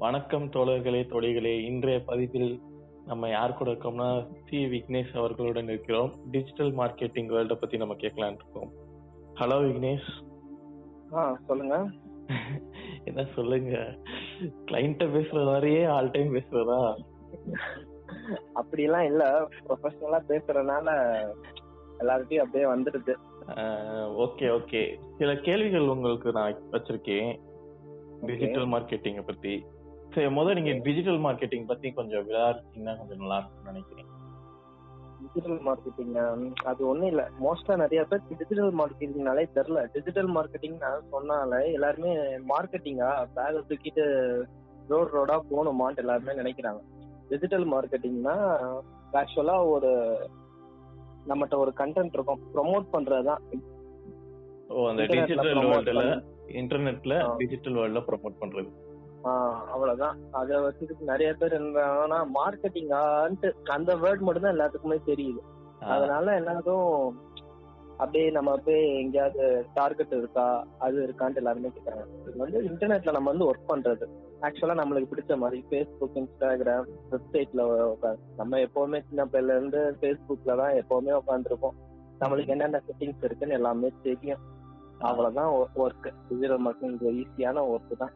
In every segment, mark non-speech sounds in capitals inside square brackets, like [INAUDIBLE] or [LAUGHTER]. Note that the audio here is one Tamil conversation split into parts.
வணக்கம் தோழர்களே தோழிகளே. இன்றைய பதிவில் நம்ம யார் கூட இருக்கோம்னா சி. விக்னேஷ் அவர்களுடன் இருக்கிறோம். டிஜிட்டல் மார்க்கெட்டிங் வேர்ல்ட பத்தி நம்ம கேட்கலான் இருக்கோம். ஹலோ விக்னேஷ். சொல்லுங்க. [LAUGHS] என்ன சொல்லுங்க? கிளைண்ட்ட பேசுற மாதிரியே ஆல் டைம் பேசுறதா? அப்படிலாம் இல்ல. ப்ரொஃபஷனலா பேசுறதுனால எல்லார்கிட்டயும் அப்படியே வந்துடுது. Okay okay. சில கேள்விகள் உங்களுக்கு நான் வச்சிருக்கேன். டிஜிட்டல் மார்க்கெட்டிங்க பத்தி. சரி முதல்ல நீங்க டிஜிட்டல் மார்க்கெட்டிங் பத்தி கொஞ்சம் விளையாடுறீங்கன்னா கொஞ்சம் நல்லா இருக்கும்னு நினைக்கிறேன். டிஜிட்டல் மார்க்கெட்டிங் அது ஒண்ணும் இல்ல. மோஸ்டா நிறைய பேர் டிஜிட்டல் மார்க்கெட்டிங்னாலே தெரியல. டிஜிட்டல் மார்க்கெட்டிங் சொன்னாலே எல்லாருமே மார்க்கெட்டிங்கா பேக தூக்கிட்டு ரோட் ரோடா போகணுமான்ட்டு எல்லாருமே நினைக்கிறாங்க. டிஜிட்டல் மார்க்கெட்டிங்னா ஆக்சுவலா ஒரு நம்மகிட்ட ஒரு கண்டென்ட் இருக்கும். ப்ரொமோட் பண்றதுதான் ஓ அந்த டிஜிட்டல் வேர்ல்டுல இன்டர்நெட்ல. டிஜிட்டல் வேர்ல்ட்ல ப்ரோமோட் பண்றது. அவ்வளவுதான். அத வச்சுட்டு நிறைய பேர் என்னன்னா மார்க்கெட்டிங்கான்ட்டு அந்த வேர்ட் மட்டும் தான் எல்லாத்துக்குமே தெரியுது. அதனால எல்லாரும் அப்படியே நம்ம போய் எங்கேயாவது டார்கெட் இருக்கா அது இருக்கான்ட்டு எல்லாருமே கேட்கறாங்க இது வந்து இன்டர்நெட்ல நம்ம வந்து ஒர்க் பண்றது. ஆக்சுவலா நம்மளுக்கு பிடிச்ச மாதிரி ஃபேஸ்புக் இன்ஸ்டாகிராம் வெப்சைட்ல நம்ம எப்பவுமே சின்ன பிள்ளைல இருந்து ஃபேஸ்புக்ல தான் எப்பவுமே உட்காந்துருப்போம் நம்மளுக்கு என்னென்ன செட்டிங்ஸ் இருக்குன்னு எல்லாமே தெரியும். அவ்வளவுதான் ஒர்க் டிஜிட்டல் மார்க்கெட்டிங் ஈஸியான ஒர்க் தான்.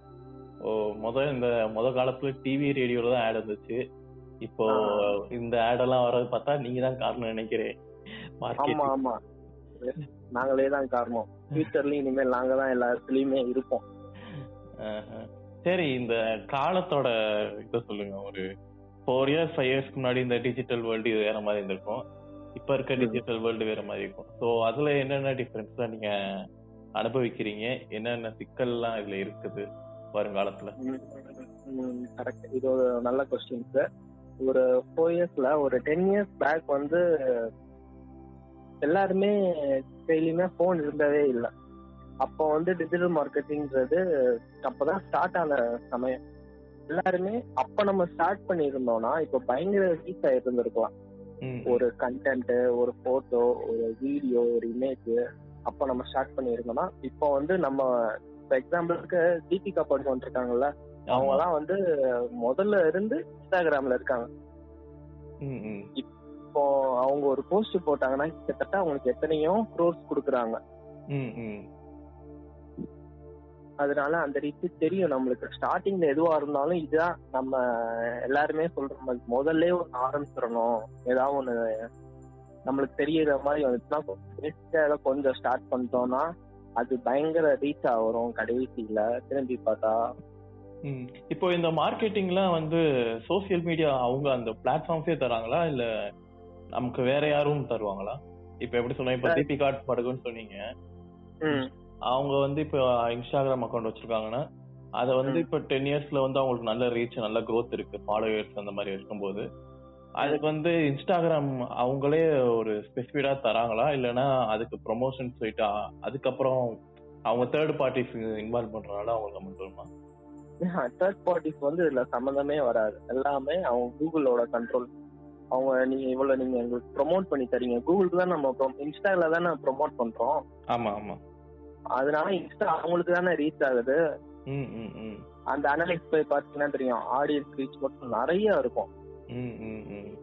முத இந்த முத காலத்துல டிவி ரேடியோல தான் ஆட் இருந்துச்சு. இப்போ. இந்த ஆட் எல்லாம் வர்றது பார்த்தா நீங்க தான் காரணம் நினைக்கிறேன். ஆமா ஆமா. நாங்களே தான் காரணம். ஃபியூச்சர்லயும் இனிமேல் நாங்க தான் எல்லா இடத்துலயுமே இருப்போம். சரி இந்த காலத்தோட இத சொல்லுங்க. ஒரு ஃபோர் இயர்ஸ் ஃபைவ் இயர்ஸ்க்கு முன்னாடி இந்த டிஜிட்டல் வேர்ல்டு இது வேற மாதிரி இருந்திருக்கும். இப்ப இருக்க. டிஜிட்டல் வேர்ல்டு வேற மாதிரி இருக்கும். ஸோ அதுல என்னென்ன டிஃபரன்ஸ் தான் நீங்க அனுபவிக்கிறீங்க? என்னென்ன சிக்கல்லாம் இதுல இருக்குது? வருங்காலத்துல? கரெக்ட் இது ஒரு நல்ல கொஸ்டின் சார் ஒரு ஃபோர் இயர்ஸ்ல ஒரு டென் இயர்ஸ் பேக் வந்து எல்லாருமே டெய்லியுமே ஃபோன் இருந்தவே இல்லை. அப்போ வந்து டிஜிட்டல் மார்க்கெட்டிங்கிறது அப்பதான் ஸ்டார்ட் ஆன சமயம். எல்லாருமே அப்ப நம்ம ஸ்டார்ட் பண்ணியிருந்தோம்னா இப்போ பயங்கர ரீச் ஆயிருந்திருக்கலாம். ஒரு கண்டென்ட் ஒரு போட்டோ ஒரு வீடியோ ஒரு இமேஜ் அப்ப நம்ம ஸ்டார்ட் பண்ணியிருந்தோம்னா இப்போ வந்து நம்ம எக்ஸாம்பிளுக்கு தீபிகா படுகோன் இருக்காங்கல்ல அவங்க ஆமா. எல்லாம் வந்து முதல்ல இருந்து இன்ஸ்டாகிராம்ல இருக்காங்க. இப்போ அவங்க ஒரு போஸ்ட் போட்டாங்கன்னா கிட்டத்தட்ட அவங்களுக்கு எத்தனையோ க்ரோர்ஸ் கொடுக்குறாங்க. அதனால அந்த ரீச் தெரியும் நம்மளுக்கு ஸ்டார்டிங்ல எதுவா இருந்தாலும் இதுதான் நம்ம எல்லாருமே சொல்ற மாதிரி முதல்ல ஒன்று ஆரம்பிச்சிடணும் ஏதாவது ஒண்ணு நம்மளுக்கு தெரியற மாதிரி வந்துச்சுன்னா கொஞ்சம் ஸ்டார்ட் பண்ணிட்டோம்னா அது பயங்கர ரீச் ஆகும் கடைசியில. திரும்பி பார்த்தா. இப்போ இந்த மார்க்கெட்டிங்லாம் வந்து சோசியல் மீடியா அவங்க அந்த பிளாட்ஃபார்ம்ஸே தராங்களா? இல்ல நமக்கு வேற யாரும் தருவாங்களா? இப்ப எப்படி சொன்னா இப்ப. தீபிகா படுகுன்னு சொன்னீங்க. அவங்க வந்து இப்போ இன்ஸ்டாகிராம் அக்கௌண்ட் வச்சிருக்காங்கன்னா அதை வந்து. இப்போ டென் இயர்ஸ்ல வந்து அவங்களுக்கு நல்ல ரீச் நல்ல growth இருக்கு. ஃபாலோவர்ஸ் அந்த மாதிரி இருக்கும்போது. அதுக்கு வந்து இன்ஸ்டாகிராம் அவங்களே ஒரு ஸ்பெசிஃபிடா தராங்களா? இல்லைன்னா அதுக்கு ப்ரொமோஷன் போயிட்டு அதுக்கப்புறம் அவங்க தேர்ட் பார்ட்டிஸ் இன்வால்வ் பண்றதுனால அவங்களுக்கு அமௌண்ட் வருமா தேர்ட் பார்ட்டிஸ் வந்து இதுல சம்மந்தமே வராது. எல்லாமே அவங்க கூகுளோட கண்ட்ரோல் அவங்க நீங்க இவ்வளவு நீங்க எங்களுக்கு ப்ரோமோட் பண்ணி தரீங்க. கூகுளுக்கு தான் நம்ம இன்ஸ்டால தானே ப்ரோமோட் பண்றோம். ஆமா ஆமா. அதனால இன்ஸ்டா அவங்களுக்கு தானே ரீச் ஆகுது. ம் ம் ம். அந்த அனலிக்ஸ் போய் பாத்தீங்கன்னா தெரியும். ஆடியன்ஸ் ரீச் மட்டும் நிறைய இருக்கும்.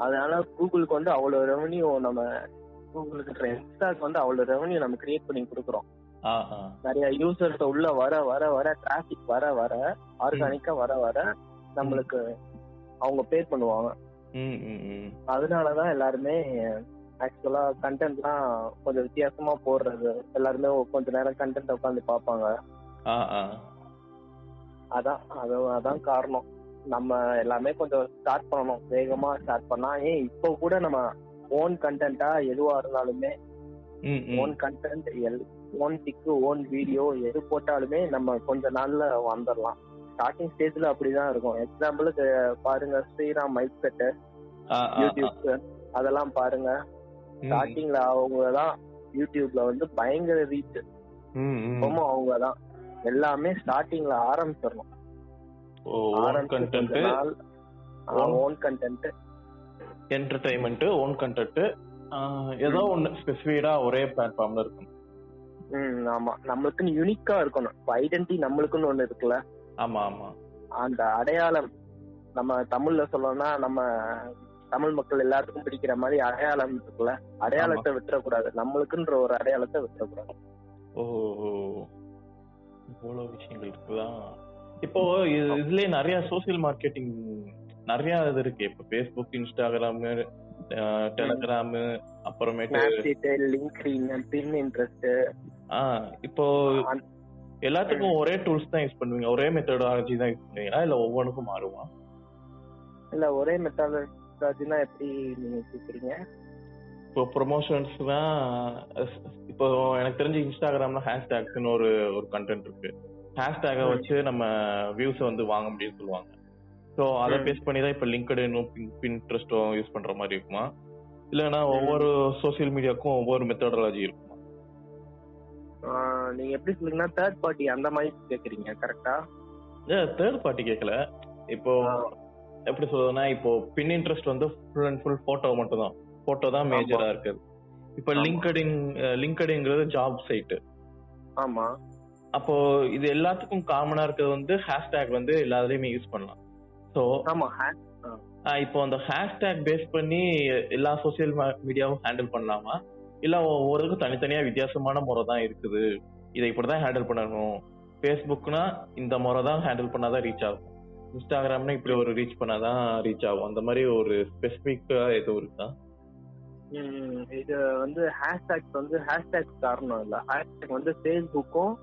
அதனால கூகுளுக்கு வந்து அவ்வளவு ரெவன்யூ நம்ம கூகுளுக்கு இன்ஸ்டாக்கு வந்து அவ்வளவு ரெவன்யூ நம்ம கிரியேட் பண்ணி கொடுக்குறோம். நிறைய யூசர்ஸ் உள்ள வர வர வர டிராபிக் வர வர ஆர்கானிக்கா வர வர நம்மளுக்கு அவங்க பே பண்ணுவாங்க. அதனாலதான் எல்லாருமே ஆக்சுவலா கண்டென்ட்லாம் கொஞ்சம் வித்தியாசமா போடுறது. எல்லாருமே கொஞ்ச நேரம் கண்டென்ட் உட்காந்து ஆ அதான் அது அதான் காரணம். நம்ம எல்லாமே கொஞ்சம் ஸ்டார்ட் பண்ணணும். வேகமா ஸ்டார்ட் பண்ணா ஏன் இப்போ கூட நம்ம ஓன் கண்டென்ட்டா எதுவா இருந்தாலுமே ஓன் கண்டென்ட் எல் ஓன் பிக்கு ஓன் வீடியோ எது போட்டாலுமே நம்ம கொஞ்ச நாள்ல வந்துடலாம் ஸ்டார்டிங் ஸ்டேஜ்ல அப்படிதான் இருக்கும். எக்ஸாம்பிளுக்கு பாருங்க ஸ்ரீராம் மைக் செட்டு. யூடியூப் அதெல்லாம் பாருங்க. ஸ்டார்டிங்ல அவங்க தான் யூடியூப்ல வந்து பயங்கர ரீச் அவங்க தான் எல்லாமே ஸ்டார்டிங்ல ஆரம்பிச்சிடணும். Own content own content entertainment own content ஏதோ ஒன்னு ஸ்பெசிஃபைடா ஒரே பிளாட்ஃபார்ம்ல இருக்கும். ம் ஆமா. நம்மளுக்குன்னு யூனிக்கா இருக்கணும். ஐடென்டி நம்மளுக்குன்னு ஒண்ணு இருக்குல்ல? ஆமா ஆமா. அந்த அடையாளம் நம்ம தமிழ்ல சொல்லணும்னா நம்ம தமிழ் மக்கள் எல்லாத்துக்கும் பிடிக்கிற மாதிரி அடையாளம் இருக்குல்ல? அடையாளத்தை விட்டுறக்கூடாது. நம்மளுக்குன்ற ஒரு அடையாளத்தை விட்டுறக்கூடாது. ஓ. இவ்வளவு விஷயங்கள் இருக்குதா? இப்போ இது- இதுலயே நிறைய சோசியல் மார்க்கெட்டிங் நிறைய இது இருக்கு. இப்போ ஃபேஸ்புக் இன்ஸ்டாகிராம் டெலகிராம் அப்புறமேட்டு இப்போ எல்லாத்துக்கும் ஒரே டூல்ஸ் தான் யூஸ் பண்ணுவீங்க. ஒரே மெத்தடாலஜி தான் யூஸ் பண்ணுவீங்களா? இல்ல ஒவ்வொன்றுக்கும் மாறுமா? இல்ல ஒரே மெத்தாலஜினா எப்படி நீங்க கேக்குறீங்க? இப்போ ப்ரொமோஷன்ஸ்னா இப்போ எனக்கு தெரிஞ்சு இன்ஸ்டாகிராம்ல ஹேஷ்டேக்ஸ்னு ஒரு ஒரு கண்டென்ட் இருக்கு. ஹேஷ்டேகை. வச்சு நம்ம வியூஸ் வந்து வாங்க முடியும்னு சொல்லுவாங்க. ஸோ அதை. பேஸ் பண்ணி தான் இப்போ லிங்க்டினும் பின்ட்ரெஸ்டும் யூஸ் பண்ற மாதிரி இருக்குமா? இல்லைன்னா ஒவ்வொரு சோஷியல் மீடியாவுக்கும் ஒவ்வொரு மெத்தடாலஜி இருக்குமா? நீங்க எப்படி சொல்லுங்கன்னா தேர்ட் பார்ட்டி அந்த மாதிரி கேக்குறீங்க கரெக்டா தேர்ட் பார்ட்டி கேட்கல இப்போ எப்படி சொல்றதுன்னா இப்போ பின் இன்ட்ரெஸ்ட் வந்து ஃபுல் அண்ட் ஃபுல் போட்டோ மட்டும் தான் போட்டோ தான். மேஜரா இருக்குது. இப்போ. லிங்க்டின் லிங்க்டின்ங்கிறது ஜாப் சைட்டு ஆமா. அப்போ இது எல்லாத்துக்கும் காமனா இருக்கிறது வந்து ஹேஷ்டேக் வந்து எல்லாத்துலயுமே யூஸ் பண்ணலாம். ஸோ ஆமா இப்போ அந்த ஹேஷ்டேக் பேஸ் பண்ணி எல்லா சோசியல் மீடியாவும் ஹேண்டில் பண்ணலாமா? இல்ல ஒவ்வொருக்கும் தனித்தனியா வித்தியாசமான முறை தான் இருக்குது. இதை இப்படிதான் ஹேண்டில் பண்ணணும். ஃபேஸ்புக்னா இந்த முறை தான் ஹேண்டில் பண்ணாதான் ரீச் ஆகும். இன்ஸ்டாகிராம்னா இப்படி ஒரு ரீச் பண்ணாதான் ரீச் ஆகும். அந்த மாதிரி ஒரு ஸ்பெசிபிக்கா எதுவும் இருக்கா? இது வந்து ஹேஷ்டேக் வந்து ஹேஷ்டேக் காரணம் இல்ல. ஹேஷ்டேக் வந்து ஃபேஸ்புக்கும்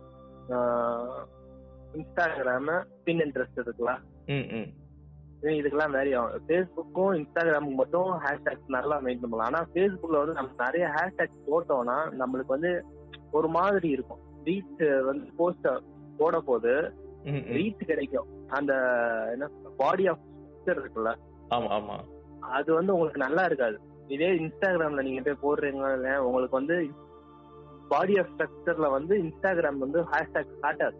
இன்ஸ்டாகிராம் பின் இன்ட்ரெஸ்ட் இருக்குல்ல ம் ம். இது இதுக்கெல்லாம் ஆகும் ஃபேஸ்புக்கும் இன்ஸ்டாகிராமுக்கு மட்டும் ஹேஷ்டேக் நல்லா மெயின்டைன் பண்ணலாம். ஆனா ஃபேஸ்புக்ல வந்து நம்ம நிறைய ஹேஷ்டேக் போட்டோம்னா நம்மளுக்கு வந்து ஒரு மாதிரி இருக்கும். ரீச் வந்து போஸ்ட் போட போது. ரீச் கிடைக்கும். அந்த என்ன பாடி ஆஃப் இருக்குல்ல? ஆமா ஆமா. அது வந்து உங்களுக்கு நல்லா இருக்காது. இதே இன்ஸ்டாகிராம்ல நீங்க போய் போடுறீங்க உங்களுக்கு வந்து பாடி ஆஃப் ஸ்ட்ரக்சர்ல வந்து இன்ஸ்டாகிராம் வந்து ஹேஷ்டேக் காட்டாது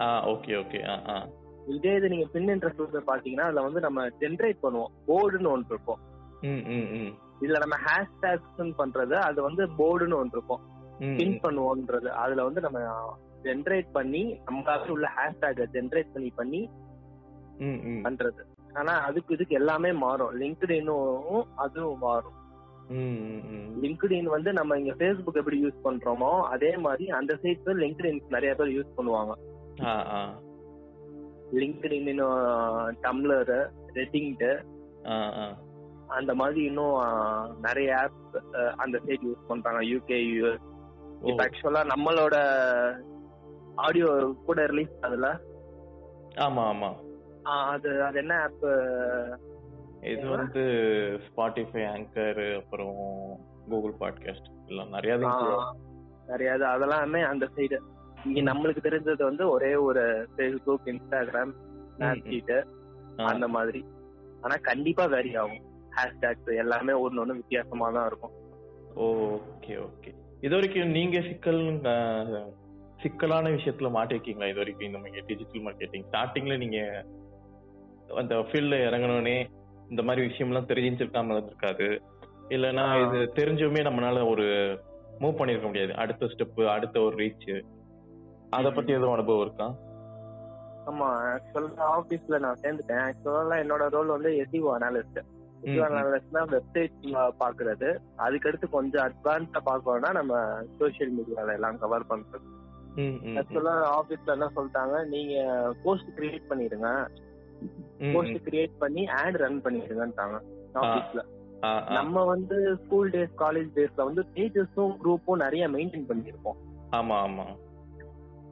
ஆ ஓகே ஓகே ஆ ஆ. இதே இது நீங்க பின் இன்ட்ரெஸ்ட் பாத்தீங்கன்னா அதுல வந்து நம்ம ஜென்ரேட் பண்ணுவோம். போர்டுன்னு ஒன்று இருக்கும். இதுல நம்ம ஹேஷ்டேக்ஸ் பண்றது அது வந்து போர்டுன்னு ஒன்று இருக்கும். பின் ம். பண்ணுவோன்றது அதுல வந்து நம்ம ஜென்ரேட் பண்ணி நமக்காக உள்ள ஹேஷ்டேக் ஜென்ரேட் பண்ணி பண்ணி. பண்றது. ஆனா அதுக்கு இதுக்கு எல்லாமே மாறும். லிங்க்டினும் அதுவும் மாறும். லிங்க்டின் வந்து நம்ம இங்க ஃபேஸ்புக் எப்படி யூஸ் பண்றோமோ அதே மாதிரி அந்த சைட்ல லிங்க்டின் நிறைய பேர் யூஸ் பண்ணுவாங்க. லிங்க்டின் இன்னும் டம்ளர் ரெட்டிங்ட் அந்த மாதிரி இன்னும் நிறைய ஆப் அந்த சைட் யூஸ் பண்றாங்க. யூகே யூஎஸ் இப்ப ஆக்சுவலா நம்மளோட ஆடியோ கூட ரிலீஸ் அதுல ஆமா ஆமா. அது அது என்ன ஆப் இது வந்து ஸ்பாட்டிஃபை ஆங்கர் அப்புறம் கூகுள் பாட்காஸ்ட் எல்லாம் நிறைய நிறைய அதெல்லாமே அந்த சைடு இங்க நம்மளுக்கு தெரிஞ்சது வந்து ஒரே ஒரு ஃபேஸ்புக் இன்ஸ்டாகிராம் ஸ்னாப்சீட் ஆ. அந்த மாதிரி. ஆனா கண்டிப்பா வேரி ஆகும். ஹேஷ்டேக்ஸ் எல்லாமே ஒன்னு ஒண்ணு வித்தியாசமா தான் இருக்கும். ஓகே ஓகே இது வரைக்கும் நீங்க சிக்கல் சிக்கலான விஷயத்துல மாட்டிருக்கீங்களா? இது வரைக்கும் இந்த டிஜிட்டல் மார்க்கெட்டிங் ஸ்டார்டிங்ல நீங்க அந்த ஃபீல்ட்ல இறங்கணுனே இந்த மாதிரி விஷயம்லாம் தெரிஞ்சிருக்காம இருந்திருக்காது. இல்லைன்னா. இது தெரிஞ்சுமே நம்மளால ஒரு மூவ் பண்ணிருக்க முடியாது. அடுத்த ஸ்டெப் அடுத்த ஒரு ரீச் அத பத்தி எதுவும் அனுபவம் இருக்கா? ஆமா ஆக்சுவலா ஆபீஸ்ல நான் சேர்ந்துட்டேன். ஆக்சுவலா என்னோட ரோல் வந்து எஸ்இஓ அனாலிஸ்ட் ம். அனாலிஸ்ட்னா வெப்சைட் பாக்குறது. அதுக்கடுத்து கொஞ்சம் அட்வான்ஸா பார்க்கணும்னா நம்ம சோஷியல் மீடியால எல்லாம் கவர் பண்றது. ஆக்சுவலா ஆபீஸ்ல என்ன சொல்லிட்டாங்க நீங்க போஸ்ட் கிரியேட் பண்ணிடுங்க. போஸ்ட். கிரியேட் பண்ணி ஆட் ரன் பண்ணிடுங்கன்ட்டாங்க ஆபீஸ்ல. நம்ம வந்து ஸ்கூல் டேஸ் காலேஜ் டேஸ்ல வந்து பேஜஸும் குரூப்பும் நிறைய மெயின்டைன் பண்ணிருப்போம் ஆமா ஆமா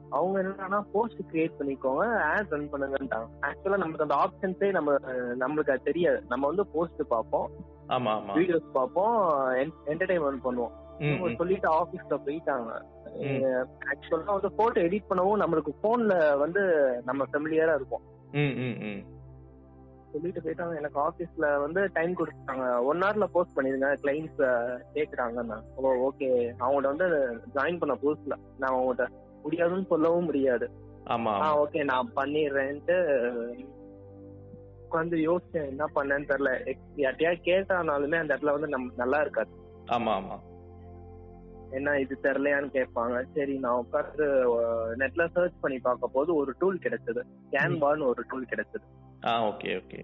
அவங்க என்னன்னா போஸ்ட் கிரியேட் பண்ணிக்கோங்க ஆட் ரன் பண்ணுங்கன்ட்டாங்க ஆக்சுவலா நமக்கு அந்த ஆப்ஷன்ஸே நம்ம நம்மளுக்கு அது தெரியாது நம்ம வந்து போஸ்ட் பார்ப்போம் ஆமா ஆமா வீடியோஸ் பார்ப்போம் என்டர்டைன்மெண்ட் பண்ணுவோம். சொல்லிட்டு ஆபீஸ்ல போயிட்டாங்க. ஆக்சுவலா வந்து போட்டோ எடிட் பண்ணவும் நம்மளுக்கு போன்ல வந்து நம்ம ஃபெமிலியரா இருக்கும். சொல்லிட்டு போயிட்டாங்க. எனக்கு ஆபீஸ்ல வந்து டைம் கொடுத்தாங்க ஒன் ஹவர்ல போஸ்ட் பண்ணிருங்க. கிளைண்ட்ஸ் கேக்குறாங்கன்னா. ஓ ஓகே அவங்கள்ட்ட வந்து ஜாயின் பண்ண புதுசுல நான் அவங்கள்ட்ட முடியாதுன்னு சொல்லவும் முடியாது. ஆமா ஓகே நான் பண்ணிடுறேன்ட்டு உட்காந்து யோசிச்சேன். என்ன பண்ணேன்னு தெரியல. யார்ட்டையா கேட்டானாலுமே அந்த இடத்துல வந்து நம்ம நல்லா இருக்காது. ஆமா ஆமா. என்ன இது தெரியலையான்னு கேட்பாங்க. சரி நான் உட்காந்து நெட்ல சர்ச் பண்ணி பார்க்க போது ஒரு டூல் கிடைச்சது. கேன்வான்னு ஒரு டூல் கிடைச்சது. ஓகே ஓகே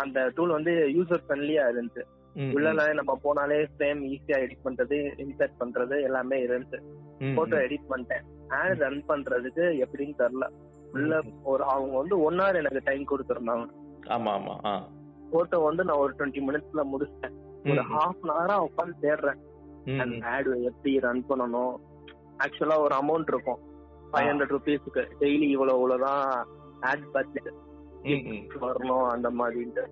அந்த டூல் வந்து யூசர் ஃப்ரெண்ட்லியா இருந்துச்சு உள்ள நம்ம போனாலே ஃப்ரேம் ஈஸியா எடிட் பண்றது இன்சர்ட் பண்றது எல்லாமே இருந்துச்சு. போட்டோ எடிட் பண்ணிட்டேன். ஆட் ரன் பண்றதுக்கு எப்படின்னு தெரியல. உள்ள ஒரு அவங்க வந்து ஒன் ஹவர் எனக்கு டைம் கொடுத்துருந்தாங்க. ஆமா ஆமா போட்டோ வந்து நான் ஒரு டுவெண்ட்டி மினிட்ஸ்ல முடிச்சிட்டேன். ஒரு ஹாஃப் அன் ஹவரா உட்காந்து தேடுறேன். அந்த ஆட் எப்படி ரன் பண்ணணும்? ஆக்சுவலா ஒரு அமௌண்ட் இருக்கும். ஃபைவ் ஹண்ட்ரட் ருபீஸ்க்கு டெய்லி இவ்வளவு இவ்வளவுதான் ஆட் பட்ஜெட் வரணும் அந்த மாதிரிட்டு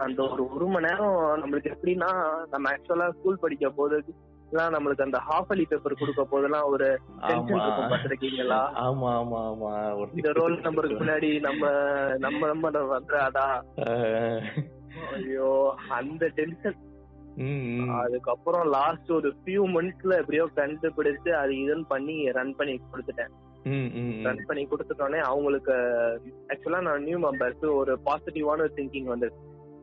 அந்த ஒரு ஒரு மணி நேரம் நம்மளுக்கு எப்படின்னா நம்ம ஆக்சுவலா ஸ்கூல் படிக்க போது எல்லாம் நம்மளுக்கு அந்த ஹாஃப் அலி பேப்பர் கொடுக்க போதெல்லாம் ஒரு டென்ஷன் இருக்கும் பாத்துருக்கீங்களா ஆமா ஆமா ஆமா. இந்த ரோல் நம்பருக்கு முன்னாடி நம்ம நம்ம நம்ம வந்துடாதா ஐயோ அந்த டென்ஷன் அதுக்கப்புறம் லாஸ்ட் ஒரு ஃபியூ மந்த்ஸ்ல எப்படியோ கண்டுபிடிச்சு அது இதுன்னு பண்ணி ரன் பண்ணி கொடுத்துட்டேன். ரன் பண்ணி கொடுத்துட்டோன்னே அவங்களுக்கு ஆக்சுவலா நான் நியூ மெம்பர்ஸ் ஒரு பாசிட்டிவான திங்கிங் வந்து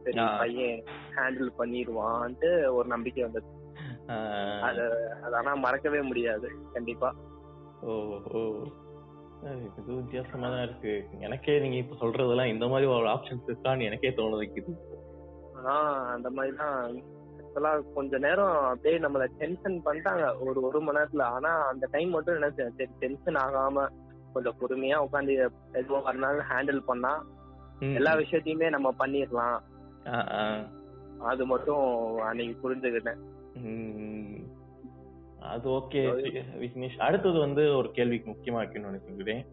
சரி பையன் ஹேண்டில் பண்ணிடுவான்ட்டு ஒரு நம்பிக்கை வந்தது அது ஆனா மறக்கவே முடியாது கண்டிப்பா. ஓ ஓ. இது வித்தியாசமா தான் இருக்கு. எனக்கே நீங்க இப்ப சொல்றதெல்லாம் இந்த மாதிரி ஒரு ஆப்ஷன்ஸ் இருக்கான்னு எனக்கே தோண வைக்குது ஆஹ் அந்த மாதிரி தான் ஆக்சுவலா கொஞ்ச நேரம் அப்படியே நம்மள டென்ஷன் பண்ணிட்டாங்க. ஒரு ஒரு மணி நேரத்துல. ஆனா அந்த டைம் மட்டும் நினைச்சேன். சரி டென்ஷன் ஆகாம கொஞ்சம் பொறுமையா உட்காந்து எதுவும் வரனாலும் ஹேண்டில் பண்ணா எல்லா விஷயத்தையுமே நம்ம பண்ணிடலாம். அது மட்டும் அன்னைக்கு புரிஞ்சுக்கிட்டேன். அது ஓகே விக்னேஷ். அடுத்தது வந்து ஒரு கேள்விக்கு முக்கியமா வைக்கணும்னு நினைச்சுக்கிறேன்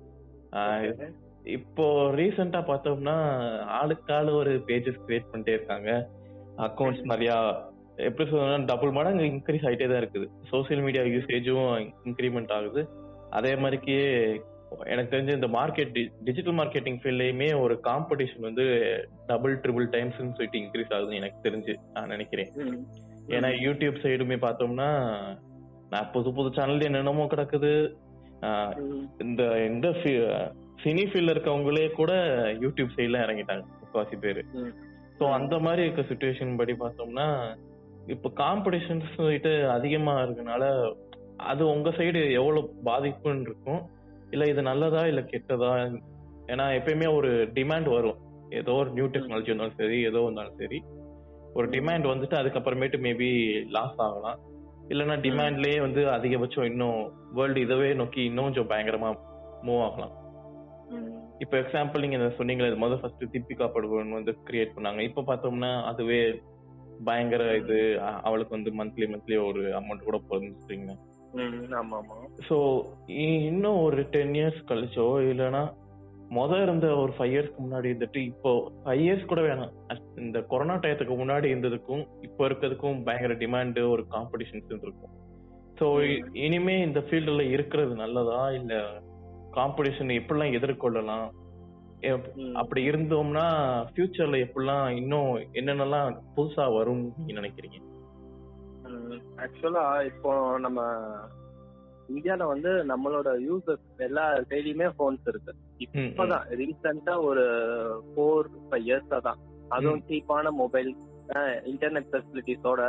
இப்போ ரீசெண்டா பார்த்தோம்னா ஆளுக்கு ஆளு ஒரு பேஜஸ் கிரியேட் பண்ணிட்டே இருக்காங்க. அக்கௌண்ட்ஸ் நிறையா எப்படி சொல்லணும் டபுள் மடங்கு இன்க்ரீஸ் ஆகிட்டே தான் இருக்குது. சோசியல் மீடியா யூசேஜும் இன்க்ரிமெண்ட் ஆகுது. அதே மாதிரிக்கே எனக்கு தெரிஞ்ச இந்த மார்க்கெட் டிஜிட்டல் மார்க்கெட்டிங் ஃபீல்ட்லயுமே ஒரு காம்படிஷன் வந்து டபுள் ட்ரிபிள் டைம்ஸ் சொல்லிட்டு இன்க்ரீஸ் ஆகுதுன்னு எனக்கு தெரிஞ்சு நான் நினைக்கிறேன். ஏன்னா யூடியூப் சைடுமே பார்த்தோம்னா நான் புது புது சேனல் என்னென்னமோ கிடக்குது. இந்த இந்த சினி ஃபீல்ட்ல இருக்கவங்களே கூட யூடியூப் சைட்ல இறங்கிட்டாங்க முக்காசி பேரு. ஸோ அந்த மாதிரி இருக்க சுச்சுவேஷன் படி பார்த்தோம்னா இப்போ காம்படிஷன்ஸ் சொல்லிட்டு அதிகமா இருக்கனால அது உங்க சைடு எவ்வளவு பாதிப்புன்னு இருக்கும்? இல்ல இது நல்லதா இல்ல கெட்டதா? ஏன்னா எப்பயுமே ஒரு டிமாண்ட் வரும். ஏதோ ஒரு நியூ டெக்னாலஜி இருந்தாலும் சரி ஏதோ இருந்தாலும் சரி. ஒரு டிமாண்ட் வந்துட்டு அதுக்கப்புறமேட்டு மேபி லாஸ் ஆகலாம். இல்லைன்னா டிமாண்ட்லயே வந்து அதிகபட்சம் இன்னும் வேர்ல்டு இதவே நோக்கி இன்னும் கொஞ்சம் பயங்கரமா மூவ் ஆகலாம். இப்போ எக்ஸாம்பிள் நீங்க சொன்னீங்களே முதல் ஃபர்ஸ்ட் தீபிகா படுகோன் வந்து கிரியேட் பண்ணாங்க. இப்போ பார்த்தோம்னா அதுவே பயங்கர இது அவளுக்கு வந்து மந்த்லி மந்த்லி ஒரு அமௌண்ட் கூட போகுதுன்னு சொல்றீங்க ஸோ இன்னும் ஒரு டென் இயர்ஸ் கழிச்சோ இல்லைன்னா முத இருந்த ஒரு ஃபைவ் இயர்ஸ்க்கு முன்னாடி இருந்துட்டு இப்போ ஃபைவ் இயர்ஸ் கூட வேணாம். இந்த கொரோனா டயத்துக்கு முன்னாடி இருந்ததுக்கும் இப்போ இருக்கிறதுக்கும் பயங்கர டிமாண்டு ஒரு காம்படிஷன்ஸ் இருக்கும். ஸோ இனிமே இந்த ஃபீல்டில் இருக்கிறது நல்லதா இல்ல காம்படிஷன் எப்படிலாம் எதிர்கொள்ளலாம்? அப்படி இருந்தோம்னா ஃபியூச்சர்ல எப்படிலாம் இன்னும் என்னென்னலாம் புதுசா வரும் நீங்க நினைக்கிறீங்க? ஆக்சுவலா இப்போ நம்ம இந்தியால வந்து நம்மளோட யூசர்ஸ் எல்லா கையிலயுமே போன்ஸ் இருக்கு. இப்பதான் ரீசெண்டா ஒரு ஃபோர் ஃபைவ் இயர்ஸா தான் அதுவும் சீப்பான மொபைல் இன்டர்நெட் ஃபெசிலிட்டிஸோட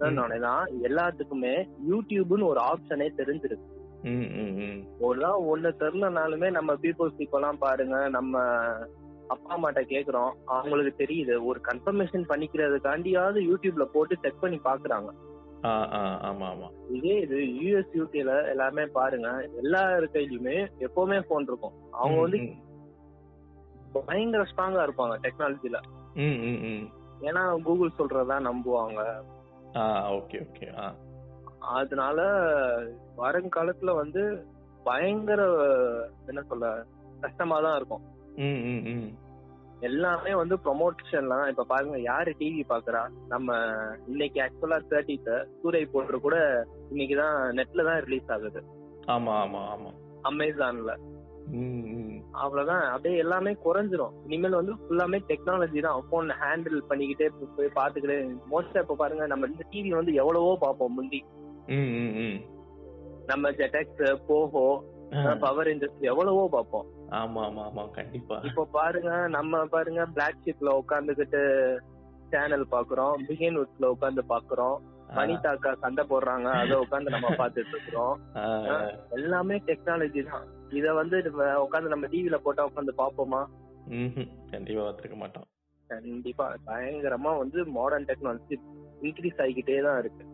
தான் எல்லாத்துக்குமே யூடியூப்னு ஒரு ஆப்ஷனே தெரிஞ்சிருக்கு. ஒரு ஒண்ணு தெரிலனாலுமே நம்ம பீப்புள்ஸ் இப்பெல்லாம் பாருங்க நம்ம அப்பா அம்மாட்ட கேக்குறோம். அவங்களுக்கு தெரியுது ஒரு கன்ஃபர்மேஷன் பண்ணிக்கிறதுக்காண்டியாவது யூடியூப்ல போட்டு செக் பண்ணி பாக்குறாங்க. இதே இது யூஎஸ் யூகேல எல்லாமே பாருங்க எல்லா கையிலுமே எப்பவுமே போன் இருக்கும். அவங்க வந்து பயங்கர ஸ்ட்ராங்கா இருப்பாங்க டெக்னாலஜில ஏன்னா கூகுள் சொல்றதா நம்புவாங்க. ஓகே ஓகே அதனால வருங்காலத்துல வந்து பயங்கர என்ன சொல்ல கஷ்டமா தான் இருக்கும் எல்லாமே வந்து ப்ரொமோஷன்லாம் இப்ப பாருங்க யாரு டிவி பாக்குறா? நம்ம இன்னைக்கு ஆக்சுவலா தேர்ட்டித்த சூரை போட்டு கூட இன்னைக்குதான் நெட்ல தான் ரிலீஸ் ஆகுது. ஆமா ஆமா ஆமா. அமேசான்ல. அவ்வளவுதான். அப்படியே எல்லாமே குறைஞ்சிரும். இனிமேல் வந்து ஃபுல்லாமே டெக்னாலஜி தான். போன் ஹேண்டில் பண்ணிக்கிட்டே போய் பாத்துக்கிட்டே மோஸ்டா இப்ப பாருங்க நம்ம இந்த டிவி வந்து எவ்வளவோ பார்ப்போம் முந்தி. நம்ம ஜெடெக்ஸ் போஹோ பவர் இண்டஸ்ட்ரி எவ்வளவோ பார்ப்போம். ஆமா ஆமா ஆமா கண்டிப்பா. இப்போ பாருங்க நம்ம பாருங்க பிளாக் ஷிப்ல உட்காந்துக்கிட்டு சேனல் பாக்குறோம் பிகின் வுட்ஸ்ல உட்காந்து பாக்குறோம் வனிதா அக்கா சண்டை போடுறாங்க அதை உட்காந்து நம்ம [LAUGHS] பார்த்துட்டு இருக்கிறோம். எல்லாமே டெக்னாலஜி தான். இத வந்து உட்காந்து நம்ம டிவில போட்டா உட்காந்து பாப்போமா. கண்டிப்பா பார்த்திருக்க மாட்டோம். கண்டிப்பா. பயங்கரமா வந்து மாடர்ன் டெக்னாலஜி இன்க்ரீஸ் ஆகிக்கிட்டே தான் இருக்கு.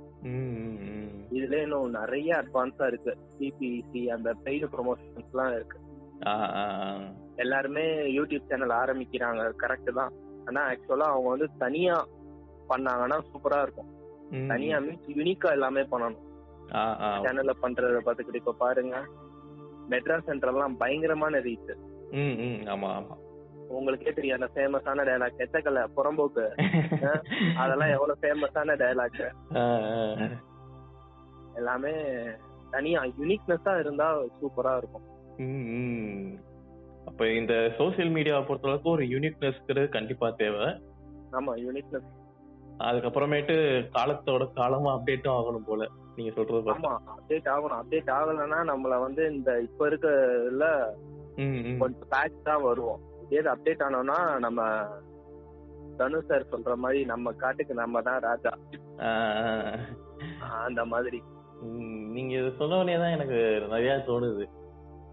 இதுல இன்னும் நிறைய அட்வான்ஸா இருக்கு. சிபிசி அந்த பெய்டு ப்ரொமோஷன்ஸ் எல்லாம் இருக்கு. எல்லாருமே யூடியூப் சேனல் ஆரம்பிக்கிறாங்க. கரெக்ட் தான். ஆனா ஆக்சுவலா அவங்க வந்து தனியா பண்ணாங்கன்னா சூப்பரா இருக்கும். தனியா மீன்ஸ் யூனிக்கா எல்லாமே பண்ணணும். சேனல்ல பண்றத பாத்துக்கிட்டு இப்ப பாருங்க. மெட்ராஸ் சென்டர்லாம் பயங்கரமான ரீச். ஆமா ஆமா. உங்களுக்கே தெரியும் அந்த ஃபேமஸான டயலாக் எத்தக்கல? புறம்போக்கு. [LAUGHS] அதெல்லாம் எவ்வளவு ஃபேமஸான டயலாக். எல்லாமே தனியா யூனிக்னஸா இருந்தா சூப்பரா இருக்கும். அப்ப இந்த சோசியல் மீடியாவை பொறுத்தளவுக்கு ஒரு யூனிக்னஸ்ங்கிறது கண்டிப்பா தேவை. ஆமா யூனிக்னஸ் அதுக்கப்புறமேட்டு காலத்தோட காலமா அப்டேட்டும் ஆகணும் போல நீங்க சொல்றது ஆமா அப்டேட் ஆகணும். அப்டேட் ஆகலைன்னா நம்மள வந்து இந்த இப்ப இருக்கல. கொஞ்சம் பேட்ச் தான் வருவோம். இதே அப்டேட் ஆனோம்னா நம்ம தனு சார் சொல்ற மாதிரி நம்ம காட்டுக்கு நம்ம தான் ராஜா. அந்த மாதிரி. நீங்க இதை சொன்னோடனே தான் எனக்கு நிறைய தோணுது.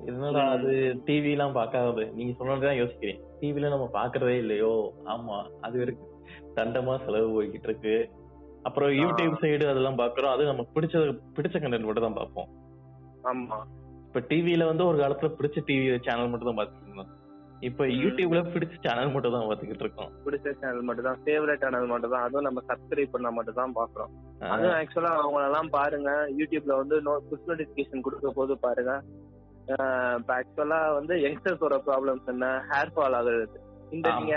என்னடா அது டிவி எல்லாம் பார்க்காதது. நீங்க சொன்னதான் யோசிக்கிறேன். டிவில நம்ம பாக்குறதே இல்லையோ? ஆமா அது இருக்கு தண்டமா செலவு போய்கிட்டு இருக்கு அப்புறம் யூடியூப் சைடு அதெல்லாம் பாக்குறோம் அது நமக்கு பிடிச்ச பிடிச்ச கண்டென்ட் மட்டும் தான் பார்ப்போம். ஆமா. இப்ப டிவில வந்து ஒரு காலத்துல பிடிச்ச டிவி சேனல் மட்டும் தான் பாத்துட்டு இருந்தோம். இப்ப யூடியூப்ல பிடிச்ச சேனல் மட்டும் தான் பாத்துக்கிட்டு இருக்கோம் பிடிச்ச சேனல் மட்டும் தான் ஃபேவரட் சேனல் மட்டும் தான் அதுவும் நம்ம சப்ஸ்கிரைப் பண்ணா மட்டும் தான் பாக்குறோம் அதுவும் ஆக்சுவலா அவங்க எல்லாம் பாருங்க யூடியூப்ல வந்து புஷ் நோட்டிபிகேஷன் கொடுக்க போது பாருங்க. ஆக்சுவலா வந்து யங்ஸ்டர்ஸோட ப்ராப்ளம்ஸ் என்ன? ஹேர் ஃபால் ஆகுறது. இந்த. நீங்க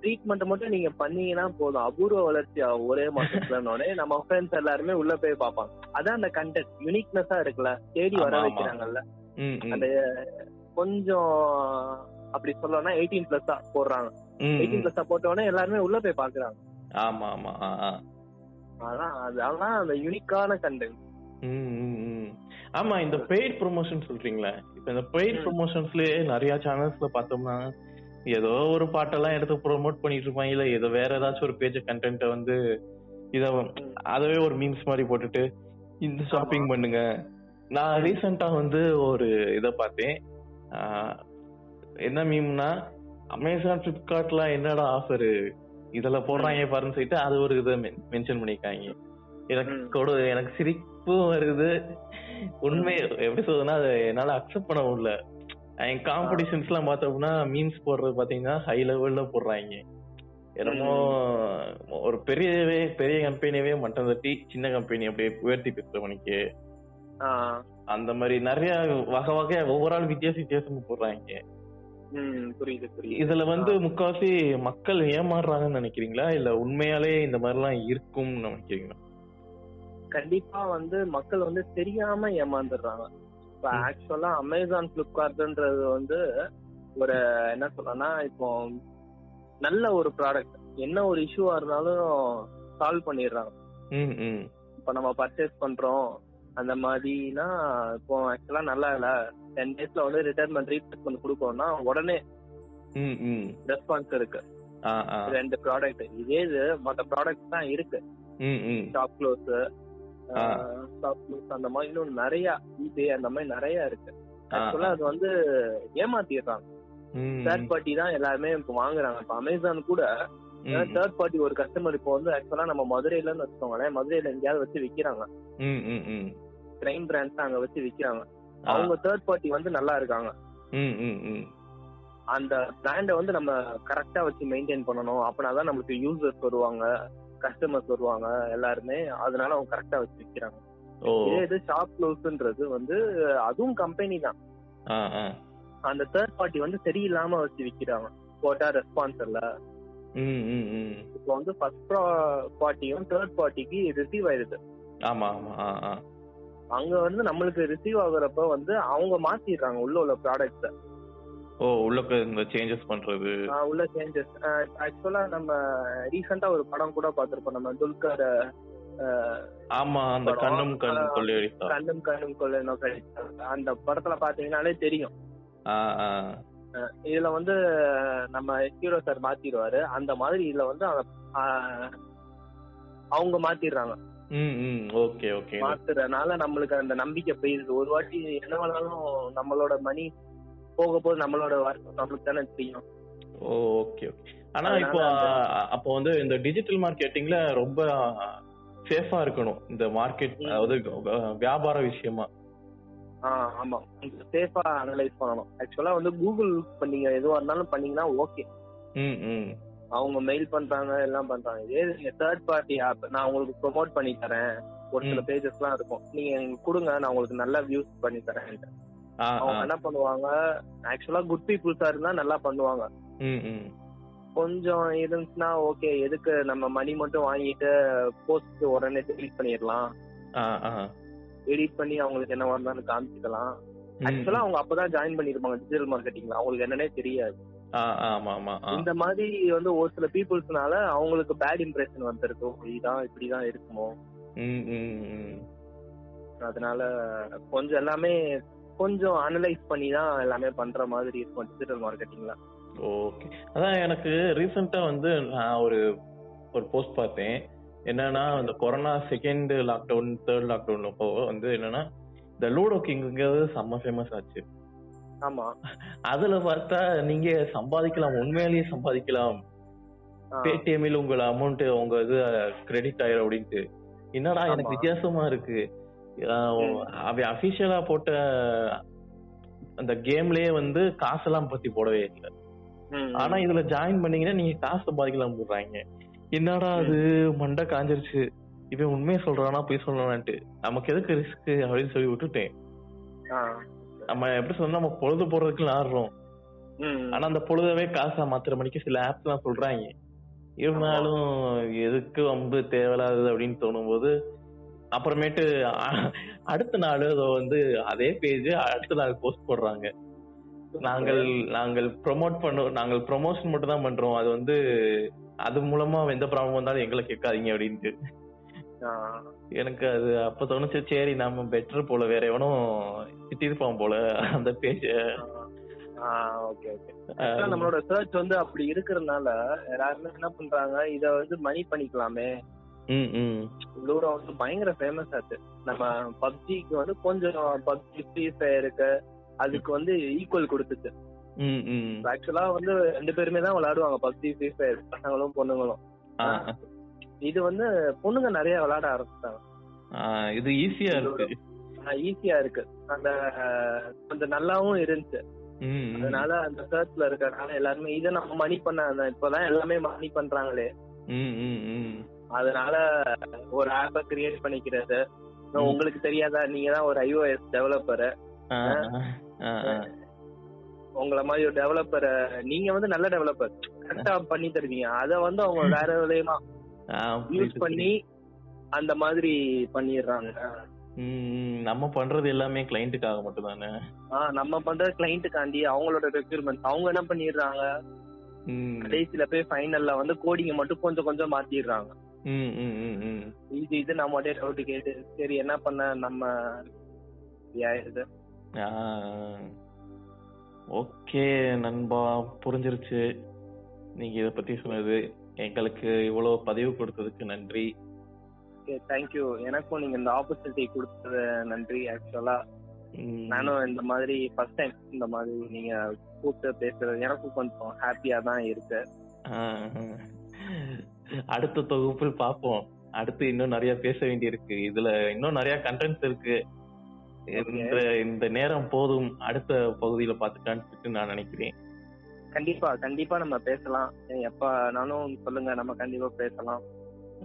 ட்ரீட்மெண்ட் மட்டும் நீங்க பண்ணீங்கன்னா போதும். அபூர்வ வளர்ச்சி ஒரே மாசத்துலனோடனே நம்ம ஃப்ரெண்ட்ஸ் எல்லாருமே உள்ள போய் பார்ப்பாங்க. அதான் அந்த கண்டென்ட் யூனிக்னஸா இருக்குல்ல. தேடி வர. வைக்கிறாங்கல்ல. அந்த கொஞ்சம் அப்படி சொல்லணும்னா எயிட்டீன் பிளஸ் போடுறாங்க. ம், எயிட்டீன். பிளஸ் போட்ட உடனே எல்லாருமே உள்ள போய் பாக்குறாங்க. ஆமா ஆமா. அதான் அதெல்லாம் அந்த யூனிக்கான கண்டென்ட். ஆமா இந்த பெய்ட் ப்ரொமோஷன் சொல்றீங்களா. இப்ப இந்த பெய்ட். ப்ரொமோஷன்ஸ்லயே நிறைய சேனல்ஸ்ல பார்த்தோம்னா ஏதோ ஒரு பாட்டெல்லாம் எடுத்து ப்ரோமோட் பண்ணிட்டு இருப்பாங்க. இல்ல ஏதோ வேற ஏதாச்சும் ஒரு பேஜ் கண்டென்ட்டை வந்து இத அதவே ஒரு மீம்ஸ் மாதிரி போட்டுட்டு இந்த ஷாப்பிங் பண்ணுங்க. நான் ரீசெண்டா வந்து ஒரு இத பார்த்தேன். என்ன மீம்னா அமேசான் பிளிப்கார்ட்ல என்னடா ஆஃபர் இதுல போடுறாங்க பாருன்னு சொல்லிட்டு அது ஒரு இதை மென்ஷன் பண்ணிருக்காங்க எனக்கு. கொடு எனக்கு சிரிப்பும் வருது. உண்மை எப்படி சொல்றதுன்னா அதை என்னால அக்செப்ட் பண்ண முடியல. என் காம்படிஷன்ஸ் எல்லாம் பார்த்தோம்னா மீம்ஸ் போடுறது பாத்தீங்கன்னா ஹை லெவல்ல போடுறாங்க. என்னமோ ஒரு பெரியவே பெரிய கம்பெனியவே மட்டம் தட்டி சின்ன கம்பெனி அப்படியே உயர்த்தி ஆஹ் அந்த மாதிரி நிறைய வகை வகை ஒவ்வொரு ஆள் வித்தியாச வித்தியாசமா போடுறாங்க. புரியுது புரியுது. இதுல வந்து முக்காவாசி மக்கள் ஏமாறுறாங்கன்னு நினைக்கிறீங்களா? இல்ல உண்மையாலே இந்த மாதிரி எல்லாம் இருக்கும்னு நினைக்கிறீங்களா? கண்டிப்பா வந்து மக்கள் வந்து தெரியாம ஏமாந்துடுறாங்க. இப்ப. ஆக்சுவலா அமேசான் பிளிப்கார்ட்ன்றது வந்து ஒரு என்ன சொல்லனா இப்போ நல்ல ஒரு ப்ராடக்ட் என்ன ஒரு இஷ்யூவா இருந்தாலும் சால்வ் பண்ணிடுறாங்க. இப்ப நம்ம பர்ச்சேஸ் பண்றோம். அந்த மாதிரினா இப்போ ஆக்சுவலா நல்லா இல்ல. டென் டேஸ்ல வந்து ரிட்டர்ன் ரீப்ளேஸ்மெண்ட் கொடுக்கணும்னா உடனே ரெஸ்பான்ஸ் இருக்கு. ரெண்டு ப்ராடக்ட் இதே இது மத்த ப்ராடக்ட் தான் இருக்கு. Shop close. ஷாப் க்ளோஸ் அந்த மாதிரி இன்னும் நிறைய eBay அந்த மாதிரி நிறைய இருக்கு. ஆக்சுவலா அது வந்து ஏமாத்திடுறாங்க. தேர்ட் பார்ட்டி தான் எல்லாருமே இப்போ வாங்குறாங்க. இப்போ அமேசான் கூட தேர்ட் பார்ட்டி ஒரு கஸ்டமர் இப்போ வந்து ஆக்சுவலா நம்ம மதுரையிலன்னு வச்சுக்கோங்களேன் மதுரையில எங்கேயாவது வச்சு விக்கிறாங்க. கிரைம் பிராண்ட்ஸ் அங்க வச்சு விக்கிறாங்க. அவங்க தேர்ட் பார்ட்டி வந்து நல்லா இருக்காங்க. அந்த பிராண்டை வந்து நம்ம கரெக்டா வச்சு மெயின்டைன் பண்ணணும். அப்படின்னாதான் நம்மளுக்கு யூசர்ஸ் வருவாங்க கஸ்டமர்ஸ் வருவாங்க எல்லாருமே. அதனால அவங்க கரெக்டா வச்சு விக்கிறாங்க. இதே இது ஷாப் க்ளோஸ்ன்றது வந்து அதுவும் கம்பெனி தான். அந்த தேர்ட் பார்ட்டி வந்து சரியில்லாம வச்சு விக்கிறாங்க. போட்டா ரெஸ்பான்ஸ் இல்ல. இப்போ வந்து ஃபர்ஸ்ட் பார்ட்டியும் தேர்ட் பார்ட்டிக்கு ரிசீவ் ஆயிருது ஆமா ஆமா அங்க வந்து நம்மளுக்கு ரிசீவ் ஆகுறப்ப வந்து அவங்க மாத்திடுறாங்க உள்ள உள்ள ப்ராடக்ட்ஸ் ஓ உள்ளக்க இந்த சேஞ்சஸ் பண்றது. உள்ள சேஞ்சஸ் ஆக்சுவலா நம்ம ரீசெண்டா ஒரு படம் கூட பார்த்திருப்போம். நம்ம துல்கர் ஆமா அந்த. கண்ணும் கண் ஆ. கொள்ளையடித்தா கண்ணும் கண்ணும் கொள்ள அந்த படத்துல பாத்தீங்கன்னாலே தெரியும். இதுல வந்து நம்ம ஹீரோ சார் மாத்திடுவாரு. அந்த மாதிரி இதுல வந்து அவங்க மாத்திடுறாங்க. மாத்துறதுனால நம்மளுக்கு அந்த நம்பிக்கை போயிருது. ஒரு வாட்டி என்ன வேணாலும் நம்மளோட மணி போக போது நம்மளோட வருத்தம் நம்மளுக்கு தானே தெரியும். Okay okay. ஆனா இப்போ அப்போ வந்து இந்த டிஜிட்டல் மார்க்கெட்டிங்ல ரொம்ப சேஃபா இருக்கணும். இந்த மார்க்கெட். அதாவது வியாபார விஷயமா. ஆஹ் ஆமா. சேஃபா அனலைஸ் பண்ணணும். ஆக்சுவலா வந்து கூகுள் இப்ப நீங்க எதுவா இருந்தாலும் பண்ணீங்கன்னா ஓகே ம் ம். அவங்க மெயில் பண்றாங்க எல்லாம் பண்றாங்க. இதே நீங்க தேர்ட் பார்ட்டி ஆப் நான் உங்களுக்கு ப்ரொமோட் பண்ணி தரேன். ஒரு சில. பேஜஸ் எல்லாம் இருக்கும். நீங்க எனக்கு கொடுங்க நான் உங்களுக்கு நல்லா வியூஸ் பண்ணி தரேன். அவங்க என்ன பண்ணுவாங்க ஆக்சுவலா குட் பீப்புள்ஸா இருந்தா நல்லா பண்ணுவாங்க. கொஞ்சம் இருந்துச்சுன்னா ஓகே எதுக்கு நம்ம மணி மட்டும் வாங்கிட்டு போஸ்ட் உடனே டெலிட் பண்ணிடலாம். எடிட் பண்ணி அவங்களுக்கு என்ன வரணும்னு காமிச்சிக்கலாம். ஆக்சுவலா அவங்க அப்பதான் ஜாயின் பண்ணிருப்பாங்க டிஜிட்டல் மார்க்கெட்டிங்ல அவங்களுக்கு என்னன்னே தெரியாது. இந்த மாதிரி வந்து ஒரு சில பீப்புள்ஸ்னால அவங்களுக்கு பேட் இம்ப்ரெஷன் வந்திருக்கு. இதுதான் இப்படிதான் இருக்குமோ? அதனால கொஞ்சம் எல்லாமே கொஞ்சம் அனலைஸ் பண்ணி தான் எல்லாமே பண்ற மாதிரி இருக்கும் டிஜிட்டல் மார்க்கெட்டிங்ல ஓகே. அதான் எனக்கு ரீசெண்டா வந்து நான் ஒரு ஒரு போஸ்ட் பார்த்தேன். என்னன்னா இந்த corona second lockdown third lockdown அப்போ வந்து என்னன்னா இந்த லூடோ கிங்கிறது செம்ம ஃபேமஸ் ஆச்சு. ஆமா. அதுல பார்த்தா நீங்க சம்பாதிக்கலாம் உண்மையிலேயே சம்பாதிக்கலாம். ஆ, பேடிஎம்மில் உங்கள் அமௌண்ட் உங்க இது கிரெடிட் ஆயிரும் அப்படின்ட்டு. என்னடா எனக்கு. வித்தியாசமா இருக்கு. அவன் அபிஷியலா போட்ட அந்த கேம்லயே வந்து காசெல்லாம் பத்தி போடவே இல்லை. ஆனா இதுல ஜாயின் பண்ணீங்கன்னா நீங்க காசு சம்பாதிக்கலாம் போடுறாங்க. என்னடா அது மண்டை காஞ்சிருச்சு. இவன் உண்மையை சொல்றானா போய் சொல்றானான்ட்டு. நமக்கு எதுக்கு ரிஸ்க் அப்படின்னு சொல்லி விட்டுட்டேன். நம்ம எப்படி சொன்னா நம்ம பொழுது போடுறதுக்கு ஆடுறோம் ஆனா அந்த பொழுதவே காசா மாத்துற மணிக்கு சில ஆப்ஸ் எல்லாம் சொல்றாங்க. இருந்தாலும் எதுக்கு வம்பு தேவையில்லாதது அப்படின்னு தோணும் போது அப்புறமேட்டு அடுத்த நாள் அதோ வந்து அதே பேஜ் அடுத்த நாள் போஸ்ட் போடுறாங்க. நாங்கள் நாங்கள் ப்ரோமோட் பண்ணோம் நாங்கள் ப்ரொமோஷன் மட்டும் தான் பண்றோம். அது வந்து அது மூலமா எந்த ப்ராப்ளம் வந்தாலும் எங்களை கேட்காதீங்க அப்படின்ட்டு. எனக்கு அது அப்ப தோணுச்சு சரி நம்ம பெட்டர் போல வேற எவனும் திட்டிருப்பான் போல அந்த பேஜ ஓகே ஓகே நம்மளோட சர்ச் வந்து அப்படி இருக்கிறதுனால எல்லாருமே என்ன பண்றாங்க இத வந்து மணி பண்ணிக்கலாமே. லூடோ வந்து பயங்கர ஃபேமஸ் ஆச்சு நம்ம பப்ஜிக்கு வந்து கொஞ்சம் பப்ஜி ஃப்ரீ ஃபயருக்கு அதுக்கு வந்து ஈக்குவல் கொடுத்துச்சு. ஆக்சுவலா வந்து ரெண்டு பேருமே தான் விளையாடுவாங்க பப்ஜி ஃப்ரீ ஃபயர் பசங்களும் பொண்ணுங்களும். இது வந்து பொண்ணுங்க நிறைய விளையாட ஆரம்பிச்சிட்டாங்க. ஆ, இது ஈஸியா இருக்கு. ஈஸியா இருக்கு. அந்த கொஞ்சம் நல்லாவும் இருந்துச்சு. அதனால அந்த சர்ச்ல இருக்கறனால எல்லாருமே இதை நம்ம மணி பண்ண இப்பதான் எல்லாமே மணி பண்றாங்களே. அதனால ஒரு ஆப்பை கிரியேட் பண்ணிக்கிறது. உங்களுக்கு தெரியாதா? நீங்க தான் ஒரு ஐஓஎஸ் டெவலப்பர். உங்கள மாதிரி ஒரு டெவலப்பர் நீங்க வந்து நல்ல டெவலப்பர் கரெக்டா பண்ணி தருவீங்க. அத வந்து அவங்க வேற விதமா யூஸ் பண்ணி அந்த மாதிரி பண்ணிடுறாங்க. நம்ம பண்றது எல்லாமே கிளைண்ட்டுக்காக மட்டும் தானே நம்ம பண்ற கிளைண்ட்டுக்காண்டி அவங்களோட ரெக்யூர்மெண்ட் அவங்க என்ன பண்ணிடுறாங்க? கடைசியில போய் ஃபைனல்ல வந்து கோடிங்க மட்டும் கொஞ்சம் கொஞ்சம் மாத்திடுறாங்க. இது இது நம்ம டவுட் கேட்டு சரி என்ன பண்ண நம்ம ஆயிடுது ஓகே நண்பா புரிஞ்சிருச்சு. நீங்க இத பத்தி சொன்னது. எங்களுக்கு இவ்வளவு பதிவு கொடுத்ததுக்கு நன்றி. தேங்க்யூ எனக்கும் நீங்க இந்த ஆப்பர்ச்சுனிட்டி கொடுத்தது நன்றி ஆக்சுவலா நானும் இந்த மாதிரி ஃபர்ஸ்ட் டைம் இந்த மாதிரி நீங்க கூப்பிட்டு பேசுறது எனக்கும் கொஞ்சம் ஹாப்பியா தான் இருக்கு. அடுத்த தொகுப்பில் பார்ப்போம். அடுத்து இன்னும் நிறைய பேச வேண்டியிருக்கு. இதுல இன்னும் நிறைய கண்டென்ட்ஸ் இருக்கு. இந்த இந்த நேரம் போதும். அடுத்த பகுதியில பாத்துக்கலான்னு நான் நினைக்கிறேன். கண்டிப்பா கண்டிப்பா நம்ம பேசலாம். எப்பனாலும் சொல்லுங்க நம்ம கண்டிப்பா பேசலாம்.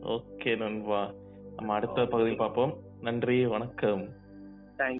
ஓகே நண்பா. நம்ம அடுத்த பகுதி பார்ப்போம். நன்றி வணக்கம்.